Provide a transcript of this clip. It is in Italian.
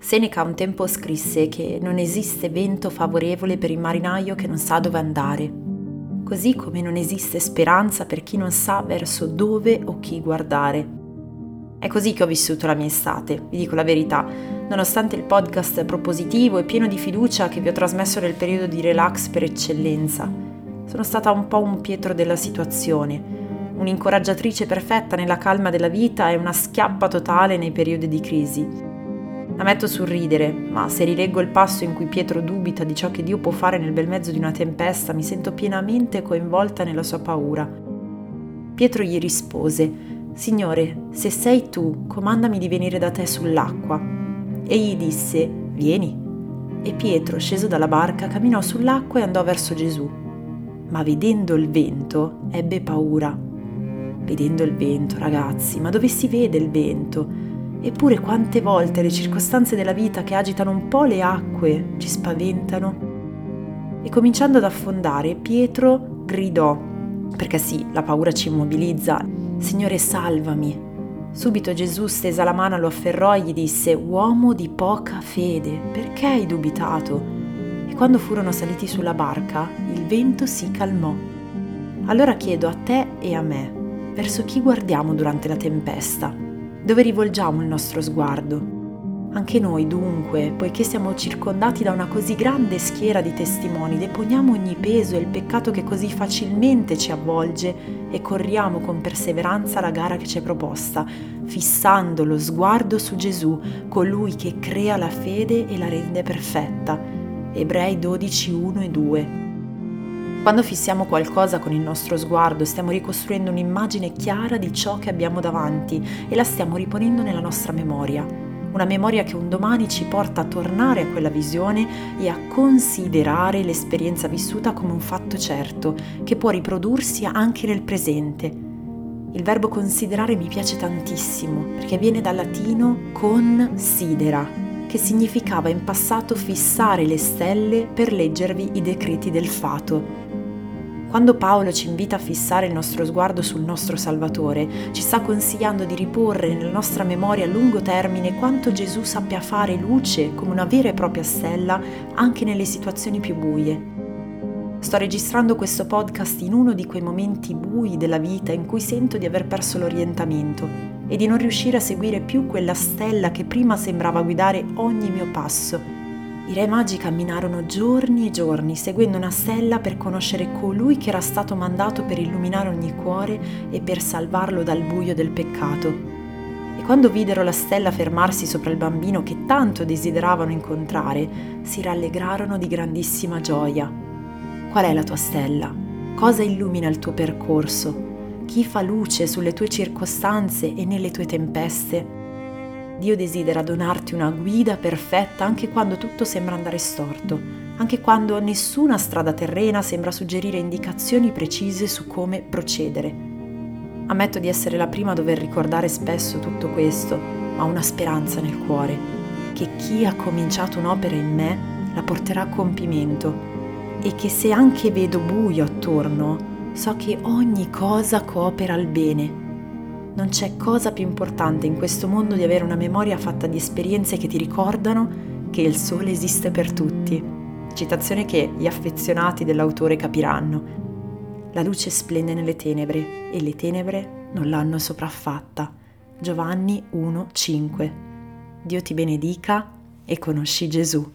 Seneca un tempo scrisse che non esiste vento favorevole per il marinaio che non sa dove andare, così come non esiste speranza per chi non sa verso dove o chi guardare. È così che ho vissuto la mia estate, vi dico la verità, nonostante il podcast propositivo e pieno di fiducia che vi ho trasmesso nel periodo di relax per eccellenza. Sono stata un po' un Pietro della situazione, un'incoraggiatrice perfetta nella calma della vita e una schiappa totale nei periodi di crisi. Ammetto sorridere, ma se rileggo il passo in cui Pietro dubita di ciò che Dio può fare nel bel mezzo di una tempesta, mi sento pienamente coinvolta nella sua paura. Pietro gli rispose, Signore, se sei tu, comandami di venire da te sull'acqua. Egli disse, Vieni. E Pietro, sceso dalla barca, camminò sull'acqua e andò verso Gesù. Ma vedendo il vento, ebbe paura. Vedendo il vento, ragazzi, ma dove si vede il vento? Eppure quante volte le circostanze della vita che agitano un po' le acque ci spaventano. E cominciando ad affondare, Pietro gridò, perché sì, la paura ci immobilizza, Signore salvami. Subito Gesù stesa la mano, lo afferrò e gli disse, Uomo di poca fede, perché hai dubitato? E quando furono saliti sulla barca, il vento si calmò. Allora chiedo a te e a me, verso chi guardiamo durante la tempesta? Dove rivolgiamo il nostro sguardo? Anche noi, dunque, poiché siamo circondati da una così grande schiera di testimoni, deponiamo ogni peso e il peccato che così facilmente ci avvolge e corriamo con perseveranza la gara che ci è proposta, fissando lo sguardo su Gesù, colui che crea la fede e la rende perfetta. Ebrei 12, 1 e 2. Quando fissiamo qualcosa con il nostro sguardo stiamo ricostruendo un'immagine chiara di ciò che abbiamo davanti e la stiamo riponendo nella nostra memoria. Una memoria che un domani ci porta a tornare a quella visione e a considerare l'esperienza vissuta come un fatto certo, che può riprodursi anche nel presente. Il verbo considerare mi piace tantissimo perché viene dal latino considera, che significava in passato fissare le stelle per leggervi i decreti del fato. Quando Paolo ci invita a fissare il nostro sguardo sul nostro Salvatore, ci sta consigliando di riporre nella nostra memoria a lungo termine quanto Gesù sappia fare luce come una vera e propria stella anche nelle situazioni più buie. Sto registrando questo podcast in uno di quei momenti bui della vita in cui sento di aver perso l'orientamento e di non riuscire a seguire più quella stella che prima sembrava guidare ogni mio passo i re magi camminarono giorni e giorni seguendo una stella per conoscere colui che era stato mandato per illuminare ogni cuore e per salvarlo dal buio del peccato. E quando videro la stella fermarsi sopra il bambino che tanto desideravano incontrare, si rallegrarono di grandissima gioia. Qual è la tua stella? Cosa illumina il tuo percorso? Chi fa luce sulle tue circostanze e nelle tue tempeste? Dio desidera donarti una guida perfetta anche quando tutto sembra andare storto, anche quando nessuna strada terrena sembra suggerire indicazioni precise su come procedere. Ammetto di essere la prima a dover ricordare spesso tutto questo, ma ho una speranza nel cuore, che chi ha cominciato un'opera in me la porterà a compimento e che se anche vedo buio attorno, so che ogni cosa coopera al bene non c'è cosa più importante in questo mondo di avere una memoria fatta di esperienze che ti ricordano che il sole esiste per tutti. Citazione che gli affezionati dell'autore capiranno. La luce splende nelle tenebre e le tenebre non l'hanno sopraffatta. Giovanni 1:5. Dio ti benedica e conosci Gesù.